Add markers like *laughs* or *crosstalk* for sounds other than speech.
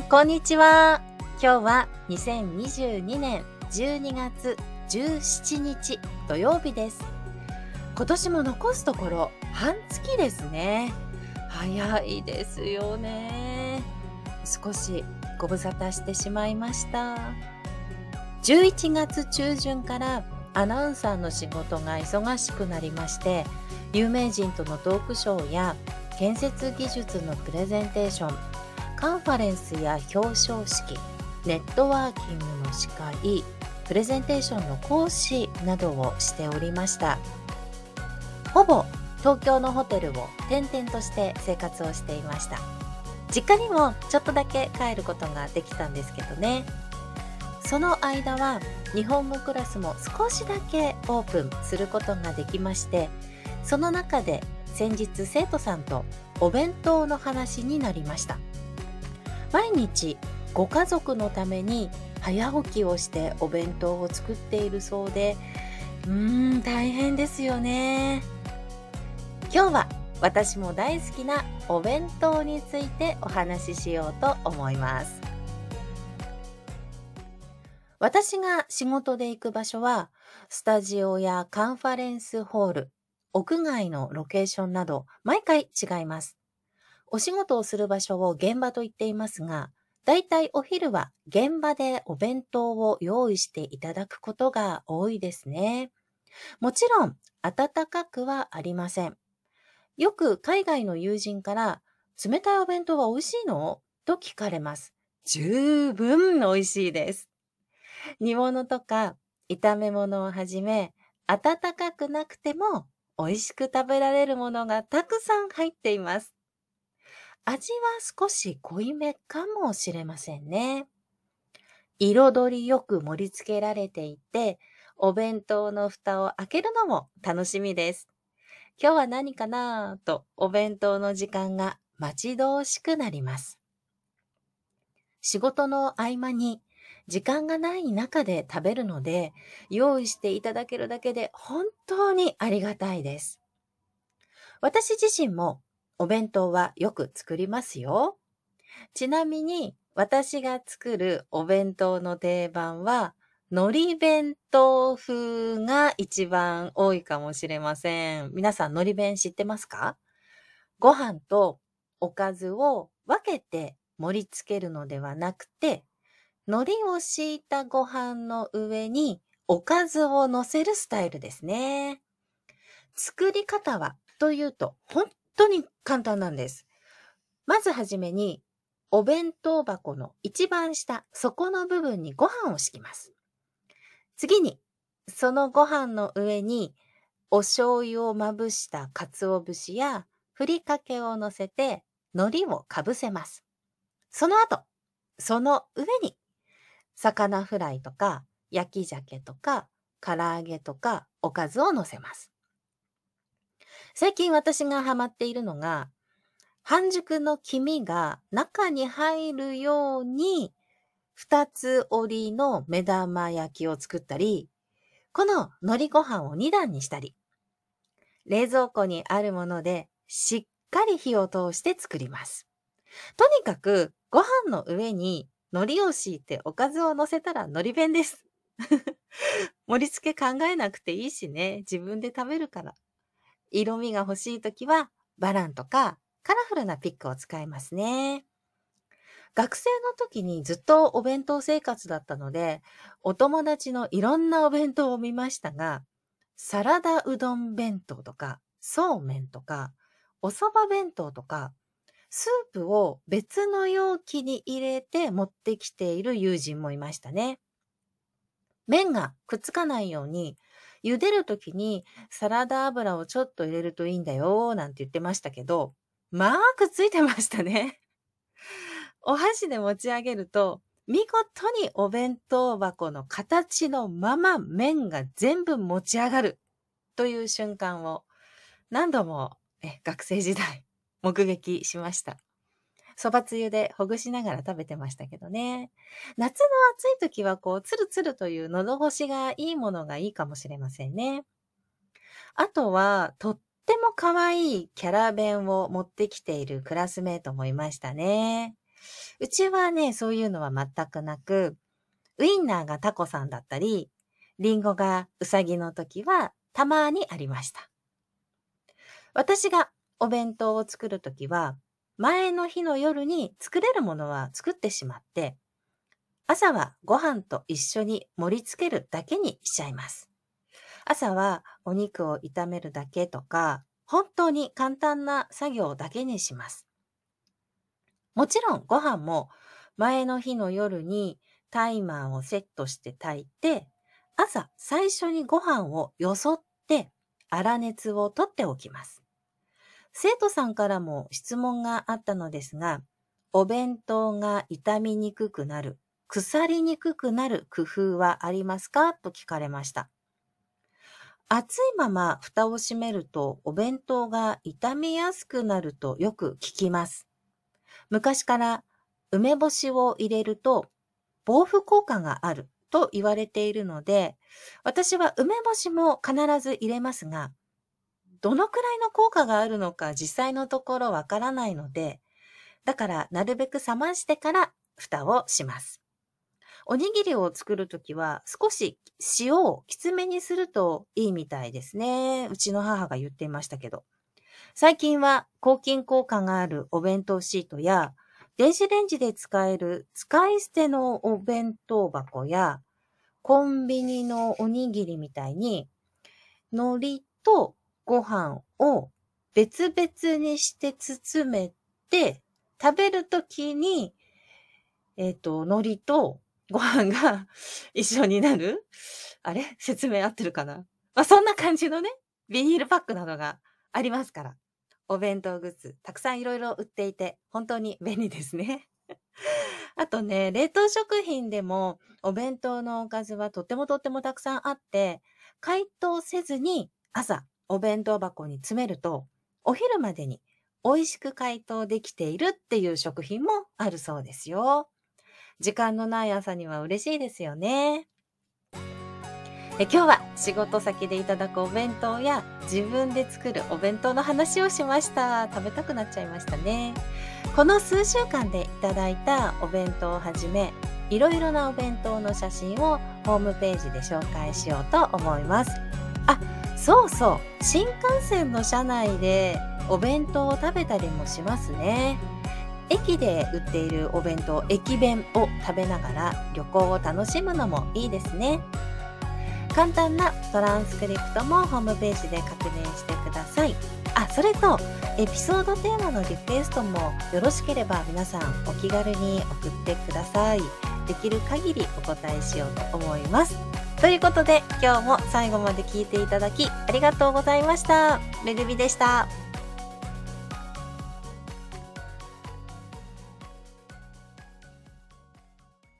ん、こんにちは。今日は2022年12月17日土曜日です。今年も残すところ半月ですね。早いですよね。少しご無沙汰してしまいました。11月中旬からアナウンサーの仕事が忙しくなりまして、有名人とのトークショーや建設技術のプレゼンテーション、カンファレンスや表彰式、ネットワーキングの司会、プレゼンテーションの講師などをしておりました。ほぼ東京のホテルを転々として生活をしていました。実家にもちょっとだけ帰ることができたんですけどね。その間は日本語クラスも少しだけオープンすることができまして、その中で先日生徒さんとお弁当の話になりました。毎日ご家族のために早起きをしてお弁当を作っているそうでうーん大変ですよね。今日は私も大好きなお弁当についてお話ししようと思います。私が仕事で行く場所はスタジオやカンファレンスホール屋外のロケーションなど毎回違います。お仕事をする場所を現場と言っていますが、だいたいお昼は現場でお弁当を用意していただくことが多いですね。もちろん、暖かくはありません。よく海外の友人から、冷たいお弁当は美味しいの？と聞かれます。十分美味しいです。煮物とか炒め物をはじめ、暖かくなくても美味しく食べられるものがたくさん入っています。味は少し濃いめかもしれませんね。彩りよく盛り付けられていて、お弁当の蓋を開けるのも楽しみです。今日は何かなとお弁当の時間が待ち遠しくなります。仕事の合間に時間がない中で食べるので、用意していただけるだけで本当にありがたいです。私自身もお弁当はよく作りますよ。ちなみに私が作るお弁当の定番は海苔弁当風が一番多いかもしれません。皆さん海苔弁知ってますか？ご飯とおかずを分けて盛り付けるのではなくて、海苔を敷いたご飯の上におかずを乗せるスタイルですね。作り方はというと、本当に簡単なんです。まずはじめに、お弁当箱の一番下、底の部分にご飯を敷きます。次に、そのご飯の上に、お醤油をまぶした鰹節や、ふりかけを乗せて、海苔をかぶせます。その後、その上に、魚フライとか、焼き鮭とか、唐揚げとか、おかずを乗せます。最近私がハマっているのが、半熟の黄身が中に入るように、二つ折りの目玉焼きを作ったり、この海苔ご飯を二段にしたり、冷蔵庫にあるものでしっかり火を通して作ります。とにかくご飯の上に海苔を敷いておかずを乗せたら海苔弁です。*laughs* 盛り付け考えなくていいしね、自分で食べるから色味が欲しいときはバランとかカラフルなピックを使いますね。学生の時にずっとお弁当生活だったので、お友達のいろんなお弁当を見ましたが、サラダうどん弁当とか、そうめんとか、お蕎麦弁当とか、スープを別の容器に入れて持ってきている友人もいましたね。麺がくっつかないように茹でるときにサラダ油をちょっと入れるといいんだよ、なんて言ってましたけど、まあくっついてましたね。*laughs* お箸で持ち上げると、見事にお弁当箱の形のまま麺が全部持ち上がるという瞬間を何度も学生時代目撃しました。そばつゆでほぐしながら食べてましたけどね。夏の暑い時はこう、つるつるという喉越しがいいものがいいかもしれませんね。あとは、とっても可愛いキャラ弁を持ってきているクラスメートもいましたね。うちはね、そういうのは全くなく、ウインナーがタコさんだったり、リンゴがウサギの時はたまにありました。私がお弁当を作るときは、前の日の夜に作れるものは作ってしまって、朝はご飯と一緒に盛り付けるだけにしちゃいます。朝はお肉を炒めるだけとか、本当に簡単な作業だけにします。もちろんご飯も前の日の夜にタイマーをセットして炊いて、朝最初にご飯をよそって粗熱を取っておきます。生徒さんからも質問があったのですが、お弁当が傷みにくくなる、腐りにくくなる工夫はありますかと聞かれました。熱いまま蓋を閉めるとお弁当が傷みやすくなるとよく聞きます。昔から梅干しを入れると防腐効果があると言われているので、私は梅干しも必ず入れますが、どのくらいの効果があるのか実際のところわからないので、だからなるべく冷ましてから蓋をします。おにぎりを作るときは少し塩をきつめにするといいみたいですね。うちの母が言っていましたけど。最近は抗菌効果があるお弁当シートや電子レンジで使える使い捨てのお弁当箱や、コンビニのおにぎりみたいに、海苔とご飯を別々にして包めて、食べるときに、えっ、ー、と、海苔とご飯が *laughs* 一緒になる？あれ？説明合ってるかな？まあ、そんな感じのね、ビニールパックなどがありますから。お弁当グッズ、たくさんいろいろ売っていて、本当に便利ですね。*laughs* あとね、冷凍食品でもお弁当のおかずはとってもとってもたくさんあって、解凍せずに朝お弁当箱に詰めると、お昼までに美味しく解凍できているっていう食品もあるそうですよ。時間のない朝には嬉しいですよね。え今日は仕事先でいただくお弁当や自分で作るお弁当の話をしました食べたくなっちゃいましたねこの数週間でいただいたお弁当をはじめいろいろなお弁当の写真をホームページで紹介しようと思いますそうそう新幹線の車内でお弁当を食べたりもしますね駅で売っているお弁当駅弁を食べながら旅行を楽しむのもいいですね簡単なトランスクリプトもホームページで確認してください。あ、それと、エピソードテーマのリクエストもよろしければ皆さんお気軽に送ってください。できる限りお答えしようと思います。ということで今日も最後まで聞いていただきありがとうございました。めぐみでした。